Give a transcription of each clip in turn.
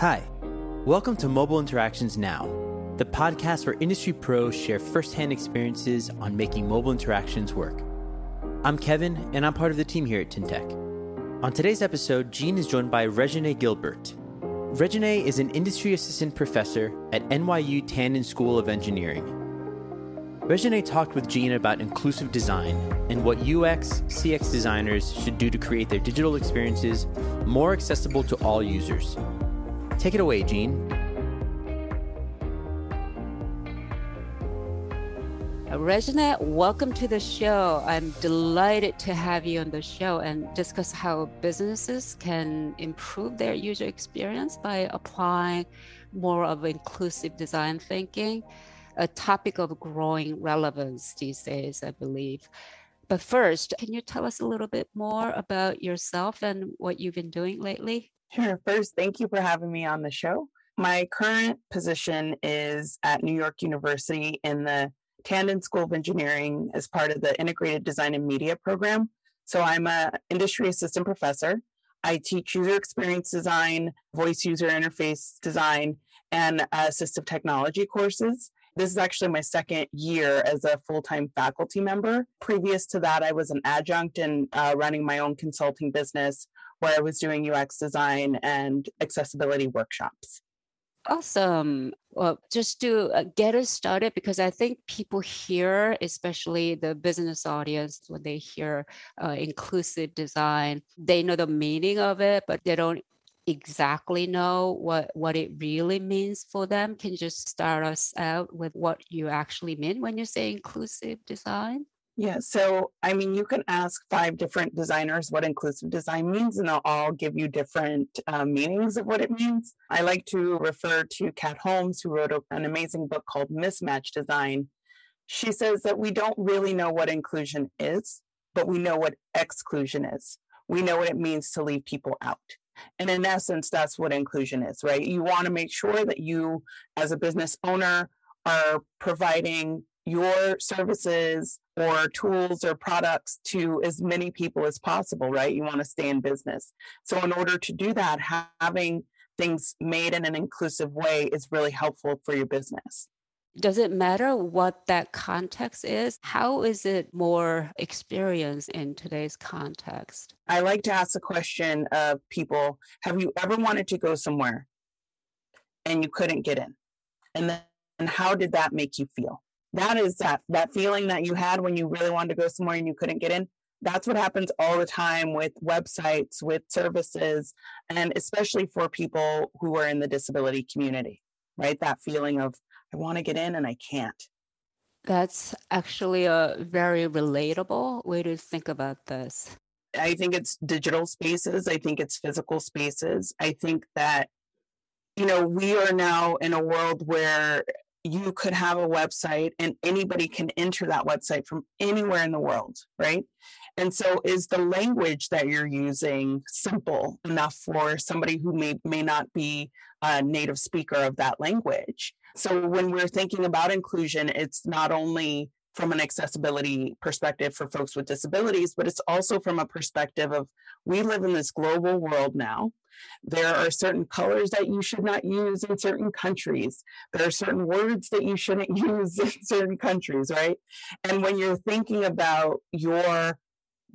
Hi, welcome to Mobile Interactions Now, the podcast where industry pros share firsthand experiences on making mobile interactions work. I'm Kevin, and I'm part of the team here at Tyntec. On today's episode, Jean is joined by Regine Gilbert. Regine is an industry assistant professor at NYU Tandon School of Engineering. Regine talked with Jean about inclusive design and what UX, CX designers should do to create their digital experiences more accessible to all users. Take it away, Jean. Uh, Regina, welcome to the show. I'm delighted to have you on the show and discuss how businesses can improve their user experience by applying more of inclusive design thinking, a topic of growing relevance these days, I believe. But first, can you tell us a little bit more about yourself and what you've been doing lately? Sure. First, thank you for having me on the show. My current position is at New York University in the Tandon School of Engineering as part of the Integrated Design and Media program. So I'm a industry assistant professor. I teach user experience design, voice user interface design, and assistive technology courses. This is actually my second year as a full time faculty member. Previous to that, I was an adjunct and uh, running my own consulting business where I was doing UX design and accessibility workshops. Awesome. Well, just to uh, get us started, because I think people hear, especially the business audience, when they hear uh, inclusive design, they know the meaning of it, but they don't exactly know what, what it really means for them. Can you just start us out with what you actually mean when you say inclusive design? Yeah, so I mean, you can ask five different designers what inclusive design means, and they'll all give you different uh, meanings of what it means. I like to refer to Kat Holmes, who wrote a, an amazing book called Mismatch Design. She says that we don't really know what inclusion is, but we know what exclusion is. We know what it means to leave people out. And in essence, that's what inclusion is, right? You want to make sure that you, as a business owner, are providing your services or tools or products to as many people as possible, right? You want to stay in business. So, in order to do that, having things made in an inclusive way is really helpful for your business. Does it matter what that context is? How is it more experienced in today's context? I like to ask the question of people Have you ever wanted to go somewhere and you couldn't get in? And then and how did that make you feel? That is that that feeling that you had when you really wanted to go somewhere and you couldn't get in. That's what happens all the time with websites with services and especially for people who are in the disability community right? That feeling of i want to get in and i can't. That's actually a very relatable way to think about this. I think it's digital spaces. I think it's physical spaces. I think that you know we are now in a world where you could have a website and anybody can enter that website from anywhere in the world, right? And so, is the language that you're using simple enough for somebody who may, may not be a native speaker of that language? So, when we're thinking about inclusion, it's not only from an accessibility perspective for folks with disabilities, but it's also from a perspective of we live in this global world now. There are certain colors that you should not use in certain countries. There are certain words that you shouldn't use in certain countries, right? And when you're thinking about your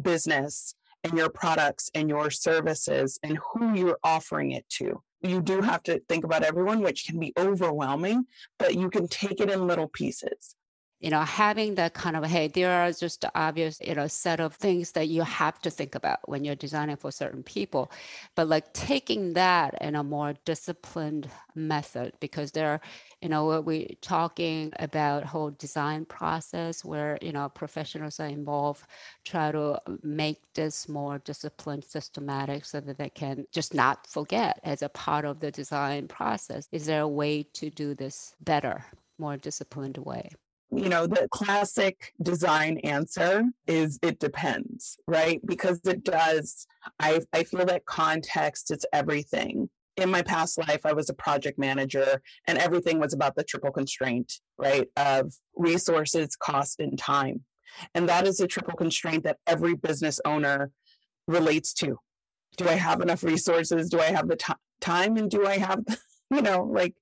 business and your products and your services and who you're offering it to, you do have to think about everyone, which can be overwhelming, but you can take it in little pieces you know having that kind of hey there are just obvious you know set of things that you have to think about when you're designing for certain people. But like taking that in a more disciplined method because there are, you know we're talking about whole design process where you know professionals are involved try to make this more disciplined systematic so that they can just not forget as a part of the design process. Is there a way to do this better more disciplined way you know, the classic design answer is it depends, right? Because it does. I, I feel that context is everything. In my past life, I was a project manager, and everything was about the triple constraint, right? Of resources, cost, and time. And that is a triple constraint that every business owner relates to. Do I have enough resources? Do I have the t- time and do I have you know like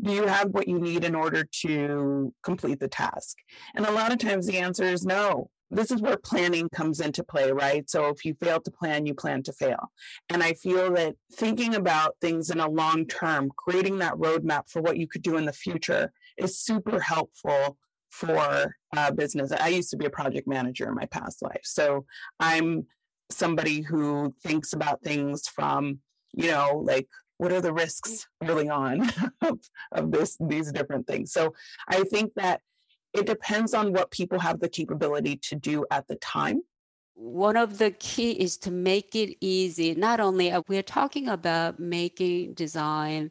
do you have what you need in order to complete the task and a lot of times the answer is no this is where planning comes into play, right? So if you fail to plan, you plan to fail. And I feel that thinking about things in a long term, creating that roadmap for what you could do in the future is super helpful for uh, business. I used to be a project manager in my past life. So I'm somebody who thinks about things from, you know, like what are the risks early on of, of this these different things. So I think that it depends on what people have the capability to do at the time one of the key is to make it easy not only uh, we're talking about making design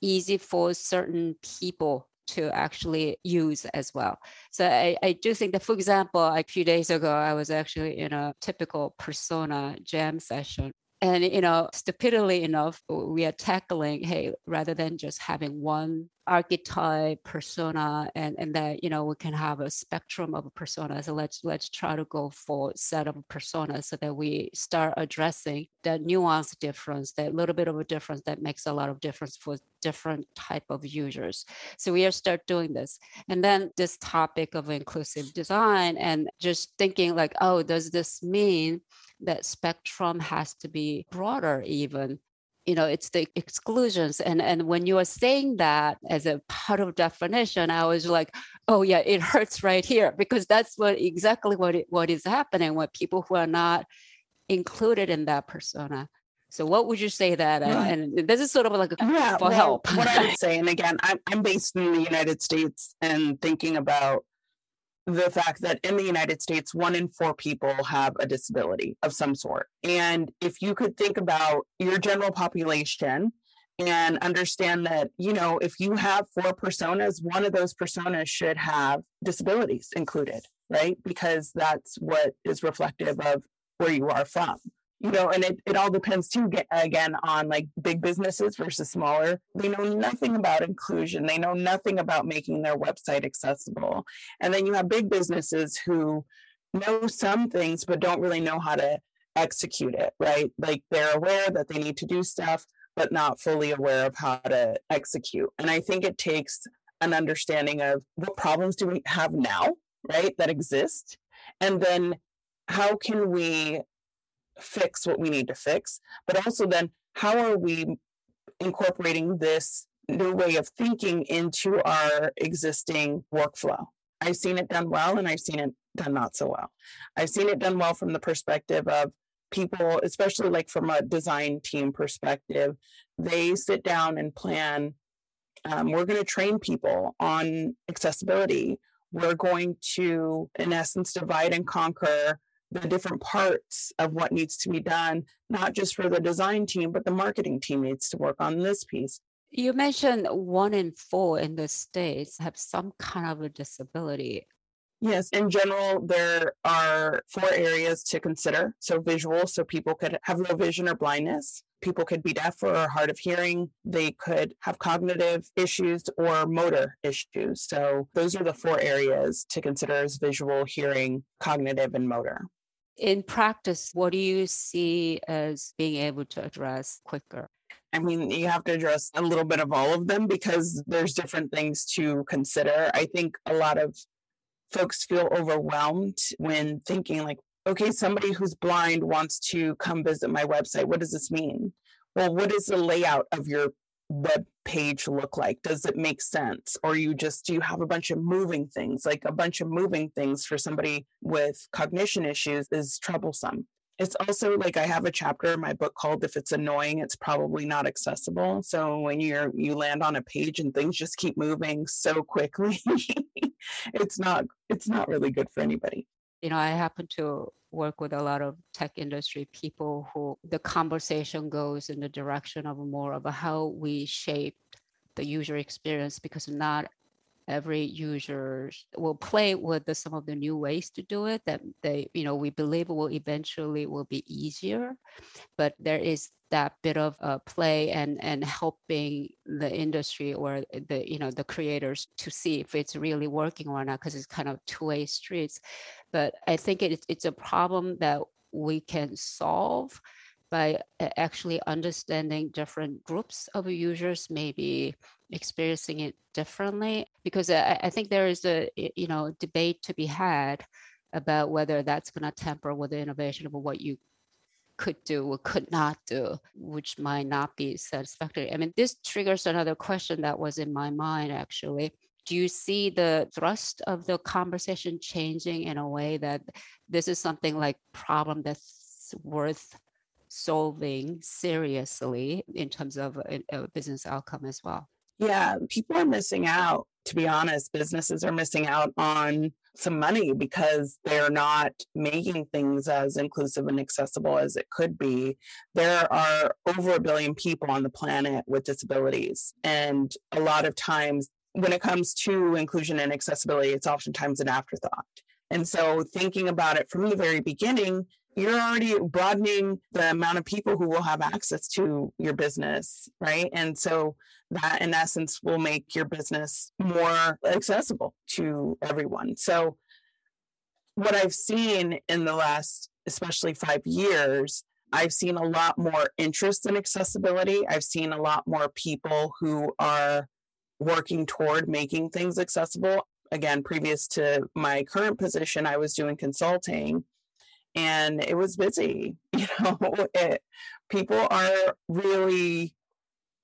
easy for certain people to actually use as well. So I, I do think that, for example, a few days ago, I was actually in a typical persona jam session and you know stupidly enough we are tackling hey rather than just having one archetype persona and and that you know we can have a spectrum of persona so let's let's try to go for set of personas so that we start addressing the nuance difference that little bit of a difference that makes a lot of difference for different type of users. So we are start doing this. And then this topic of inclusive design and just thinking like oh does this mean that spectrum has to be broader even. You know it's the exclusions. And and when you are saying that as a part of definition i was like oh yeah it hurts right here because that's what exactly what it, what is happening with people who are not included in that persona. So what would you say that uh, and this is sort of like a yeah, for well, help. what i would say and again I'm, I'm based in the united states and thinking about the fact that in the United States, one in four people have a disability of some sort. And if you could think about your general population and understand that, you know, if you have four personas, one of those personas should have disabilities included, right? Because that's what is reflective of where you are from you know and it, it all depends too again on like big businesses versus smaller. They know nothing about inclusion. They know nothing about making their website accessible. And then you have big businesses who know some things but don't really know how to execute it right? Like they're aware that they need to do stuff but not fully aware of how to execute. And i think it takes an understanding of what problems do we have now right that exist? And then how can we fix what we need to fix, but also then how are we incorporating this new way of thinking into our existing workflow? I've seen it done well and I've seen it done not so well. I've seen it done well from the perspective of people, especially like from a design team perspective, they sit down and plan. Um, we're going to train people on accessibility. We're going to, in essence, divide and conquer the different parts of what needs to be done, not just for the design team, but the marketing team needs to work on this piece. You mentioned one in four in the States have some kind of a disability. Yes, in general, there are four areas to consider. So, visual, so people could have low vision or blindness. People could be deaf or hard of hearing. They could have cognitive issues or motor issues. So, those are the four areas to consider as visual, hearing, cognitive, and motor. In practice, what do you see as being able to address quicker? I mean, you have to address a little bit of all of them because there's different things to consider. I think a lot of folks feel overwhelmed when thinking, like, okay, somebody who's blind wants to come visit my website. What does this mean? Well, what is the layout of your web page look like? Does it make sense? Or you just do you have a bunch of moving things? Like a bunch of moving things for somebody with cognition issues is troublesome. It's also like I have a chapter in my book called If It's Annoying, It's Probably Not Accessible. So when you're you land on a page and things just keep moving so quickly, it's not it's not really good for anybody you know, I happen to work with a lot of tech industry people who the conversation goes in the direction of more of how we shape the user experience because not every user will play with the, some of the new ways to do it that they you know we believe will eventually will be easier. But there is that bit of uh, play and and helping the industry or the you know the creators to see if it's really working or not because it's kind of two-way streets. But i think it, it's a problem that we can solve by actually understanding different groups of users maybe experiencing it differently because I, I think there is a you know debate to be had about whether that's going to temper with the innovation of what you could do or could not do, which might not be satisfactory. I mean, this triggers another question that was in my mind actually. Do you see the thrust of the conversation changing in a way that this is something like problem that's worth solving seriously in terms of a, a business outcome as well? Yeah, people are missing out. To be honest, businesses are missing out on some money because they're not making things as inclusive and accessible as it could be. There are over a billion people on the planet with disabilities. And a lot of times, when it comes to inclusion and accessibility, it's oftentimes an afterthought. And so, thinking about it from the very beginning, you're already broadening the amount of people who will have access to your business, right? And so that in essence will make your business more accessible to everyone. So what I've seen in the last especially 5 years, I've seen a lot more interest in accessibility. I've seen a lot more people who are working toward making things accessible. Again, previous to my current position, I was doing consulting and it was busy you know it, people are really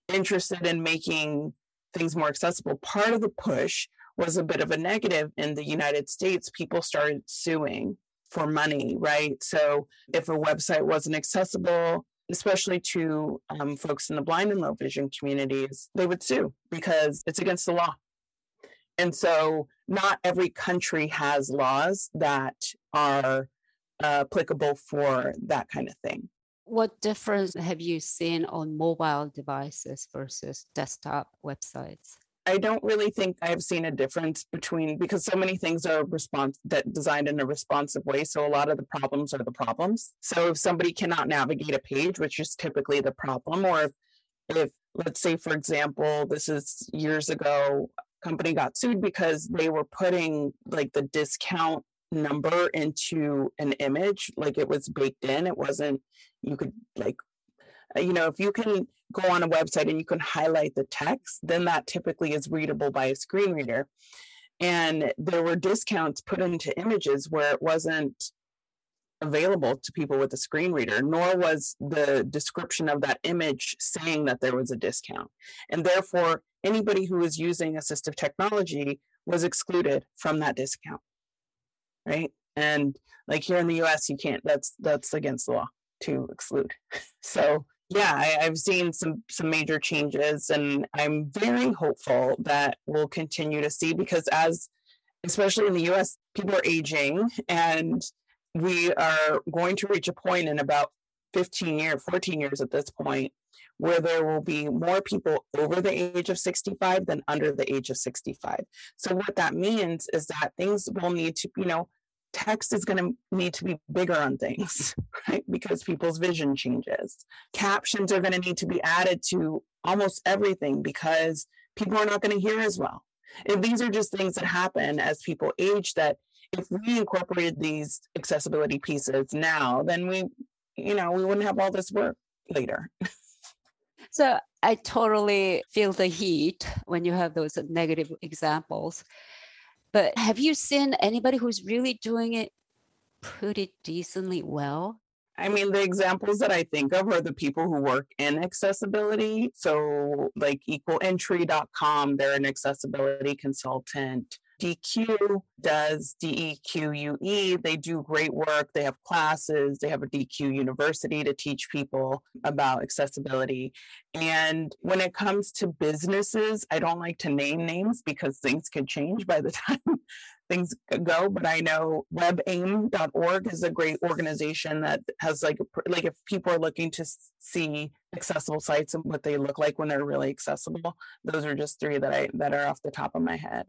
interested in making things more accessible. Part of the push was a bit of a negative in the united states. People started suing for money right? So if a website wasn't accessible especially to um, folks in the blind and low vision communities they would sue because it's against the law. And so not every country has laws that are uh, applicable for that kind of thing. What difference have you seen on mobile devices versus desktop websites? I don't really think I've seen a difference between because so many things are response that designed in a responsive way. So a lot of the problems are the problems. So if somebody cannot navigate a page, which is typically the problem, or if, if let's say for example, this is years ago, company got sued because they were putting like the discount number into an image like it was baked in it wasn't you could like uh, you know if you can go on a website and you can highlight the text then that typically is readable by a screen reader. And there were discounts put into images where it wasn't available to people with a screen reader nor was the description of that image saying that there was a discount. And therefore anybody who was using assistive technology was excluded from that discount right? And like here in the US, you can't, that's that's against the law to exclude. So yeah, I, have seen some some major changes and I'm very hopeful that we'll continue to see because as especially in the US, people are aging and we are going to reach a point in about 15 years, 14 years at this point, where there will be more people over the age of 65 than under the age of 65. So what that means is that things will need to, you know, text is going to need to be bigger on things, right? Because people's vision changes. Captions are going to need to be added to almost everything because people are not going to hear as well. And these are just things that happen as people age that if we incorporated these accessibility pieces now, then we, you know, we wouldn't have all this work later. so I totally feel the heat when you have those negative examples. But have you seen anybody who's really doing it pretty decently well? I mean, the examples that I think of are the people who work in accessibility. So, like equalentry.com, they're an accessibility consultant. Deque does DEQUE. They do great work. They have classes. They have a Deque university to teach people about accessibility. And when it comes to businesses, I don't like to name names because things could change by the time things go but i know webaim.org is a great organization that has like like if people are looking to see accessible sites and what they look like when they're really accessible those are just three that i that are off the top of my head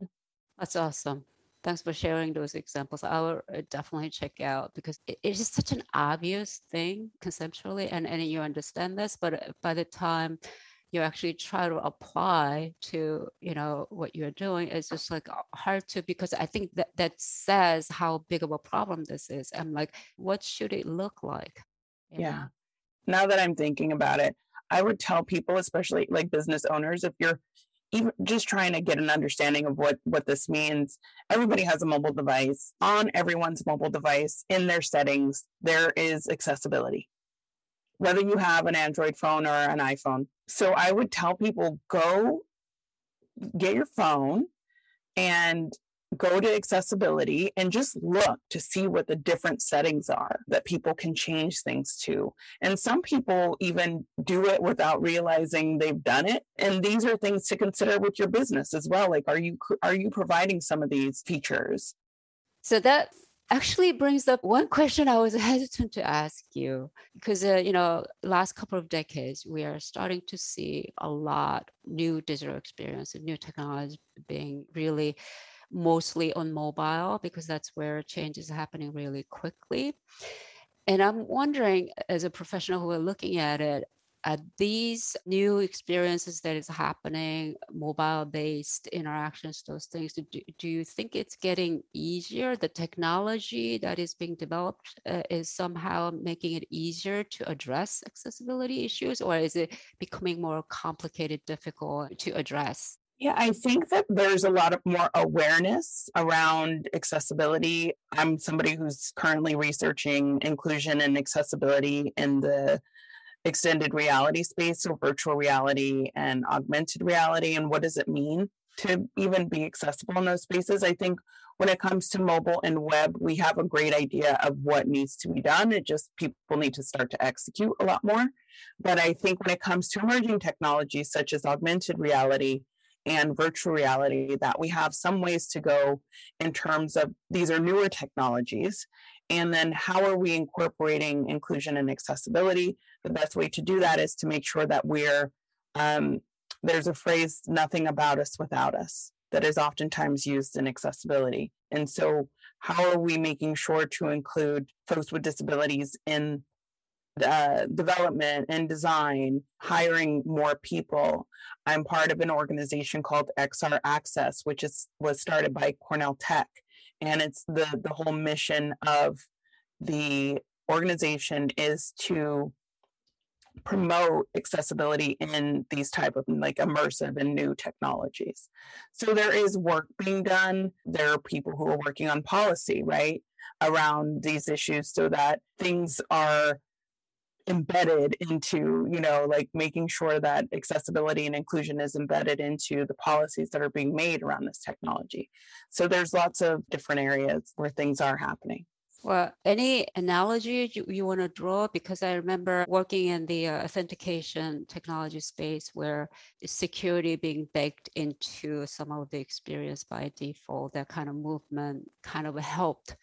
that's awesome. Thanks for sharing those examples. I will uh, definitely check out because it is such an obvious thing conceptually, and, and you understand this, but uh, by the time you actually try to apply to you know what you're doing it's just like hard to because i think that that says how big of a problem this is i'm like what should it look like yeah now that I'm thinking about it, I would tell people, especially like business owners, if you're even just trying to get an understanding of what what this means. Everybody has a mobile device. On everyone's mobile device in their settings there is accessibility. Whether you have an android phone or an iphone. So i would tell people go get your phone and go to accessibility and just look to see what the different settings are that people can change things to. And some people even do it without realizing they've done it. And these are things to consider with your business as well. Like, are you are you providing some of these features? So that actually brings up one question I was hesitant to ask you because uh, you know last couple of decades we are starting to see a lot new digital experience and new technology being really mostly on mobile because that's where change is happening really quickly. And I'm wondering, as a professional who are looking at it, at these new experiences that is happening, mobile based interactions, those things, do, do you think it's getting easier? The technology that is being developed uh, is somehow making it easier to address accessibility issues, or is it becoming more complicated, difficult to address? Yeah, I think that there's a lot of more awareness around accessibility. I'm somebody who's currently researching inclusion and accessibility in the extended reality space, so virtual reality and augmented reality, and what does it mean to even be accessible in those spaces? I think when it comes to mobile and web, we have a great idea of what needs to be done. It just people need to start to execute a lot more. But I think when it comes to emerging technologies such as augmented reality, and virtual reality that we have some ways to go in terms of these are newer technologies. And then how are we incorporating inclusion and accessibility? The best way to do that is to make sure that we're um, there's a phrase nothing about us without us that is oftentimes used in accessibility. And so how are we making sure to include folks with disabilities in uh, development and design, hiring more people. I'm part of an organization called XR Access, which is was started by Cornell Tech, and it's the the whole mission of the organization is to promote accessibility in these type of like immersive and new technologies. So there is work being done. There are people who are working on policy right around these issues so that things are embedded into you know like making sure that accessibility and inclusion is embedded into the policies that are being made around this technology so there's lots of different areas where things are happening well, any analogy you, you want to draw? Because I remember working in the uh, authentication technology space where security being baked into some of the experience by default, that kind of movement kind of helped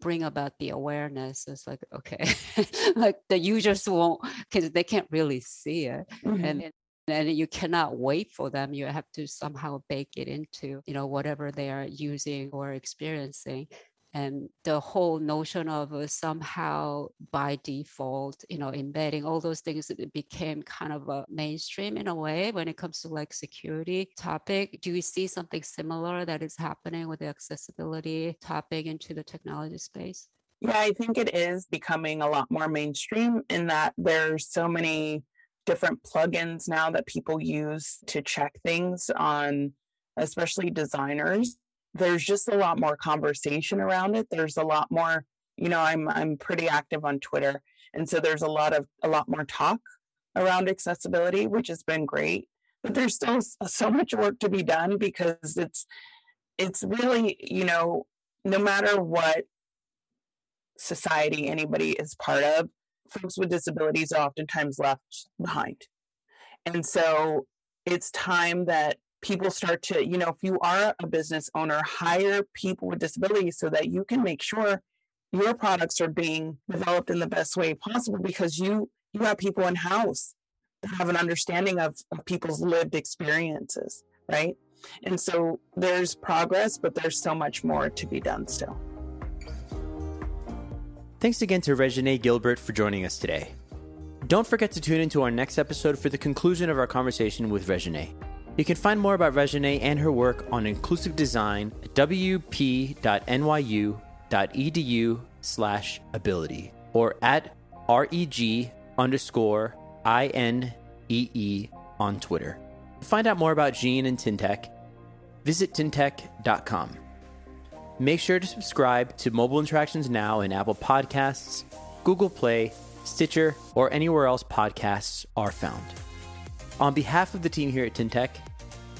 bring about the awareness it's like okay like the users won't because they can't really see it mm-hmm. and and you cannot wait for them you have to somehow bake it into you know whatever they are using or experiencing and the whole notion of uh, somehow by default you know embedding all those things became kind of a mainstream in a way when it comes to like security topic. Do you see something similar that is happening with the accessibility topic into the technology space? Yeah i think it is becoming a lot more mainstream in that there's so many different plugins now that people use to check things on especially designers there's just a lot more conversation around it. There's a lot more, you know, I'm I'm pretty active on Twitter. And so there's a lot of a lot more talk around accessibility, which has been great. But there's still so much work to be done because it's it's really, you know, no matter what society anybody is part of, folks with disabilities are oftentimes left behind. And so it's time that people start to, you know, if you are a business owner, hire people with disabilities so that you can make sure your products are being developed in the best way possible because you you have people in house that have an understanding of, of people's lived experiences, right? And so there's progress, but there's so much more to be done still. Thanks again to Regine Gilbert for joining us today. Don't forget to tune into our next episode for the conclusion of our conversation with Regine. You can find more about Regine and her work on inclusive design at wp.nyu.edu slash ability or at reg-ability. underscore I N E E on Twitter. To find out more about Gene and Tyntec, visit tyntec.com. Make sure to subscribe to Mobile Interactions Now in Apple Podcasts, Google Play, Stitcher, or anywhere else podcasts are found. On behalf of the team here at Tyntec,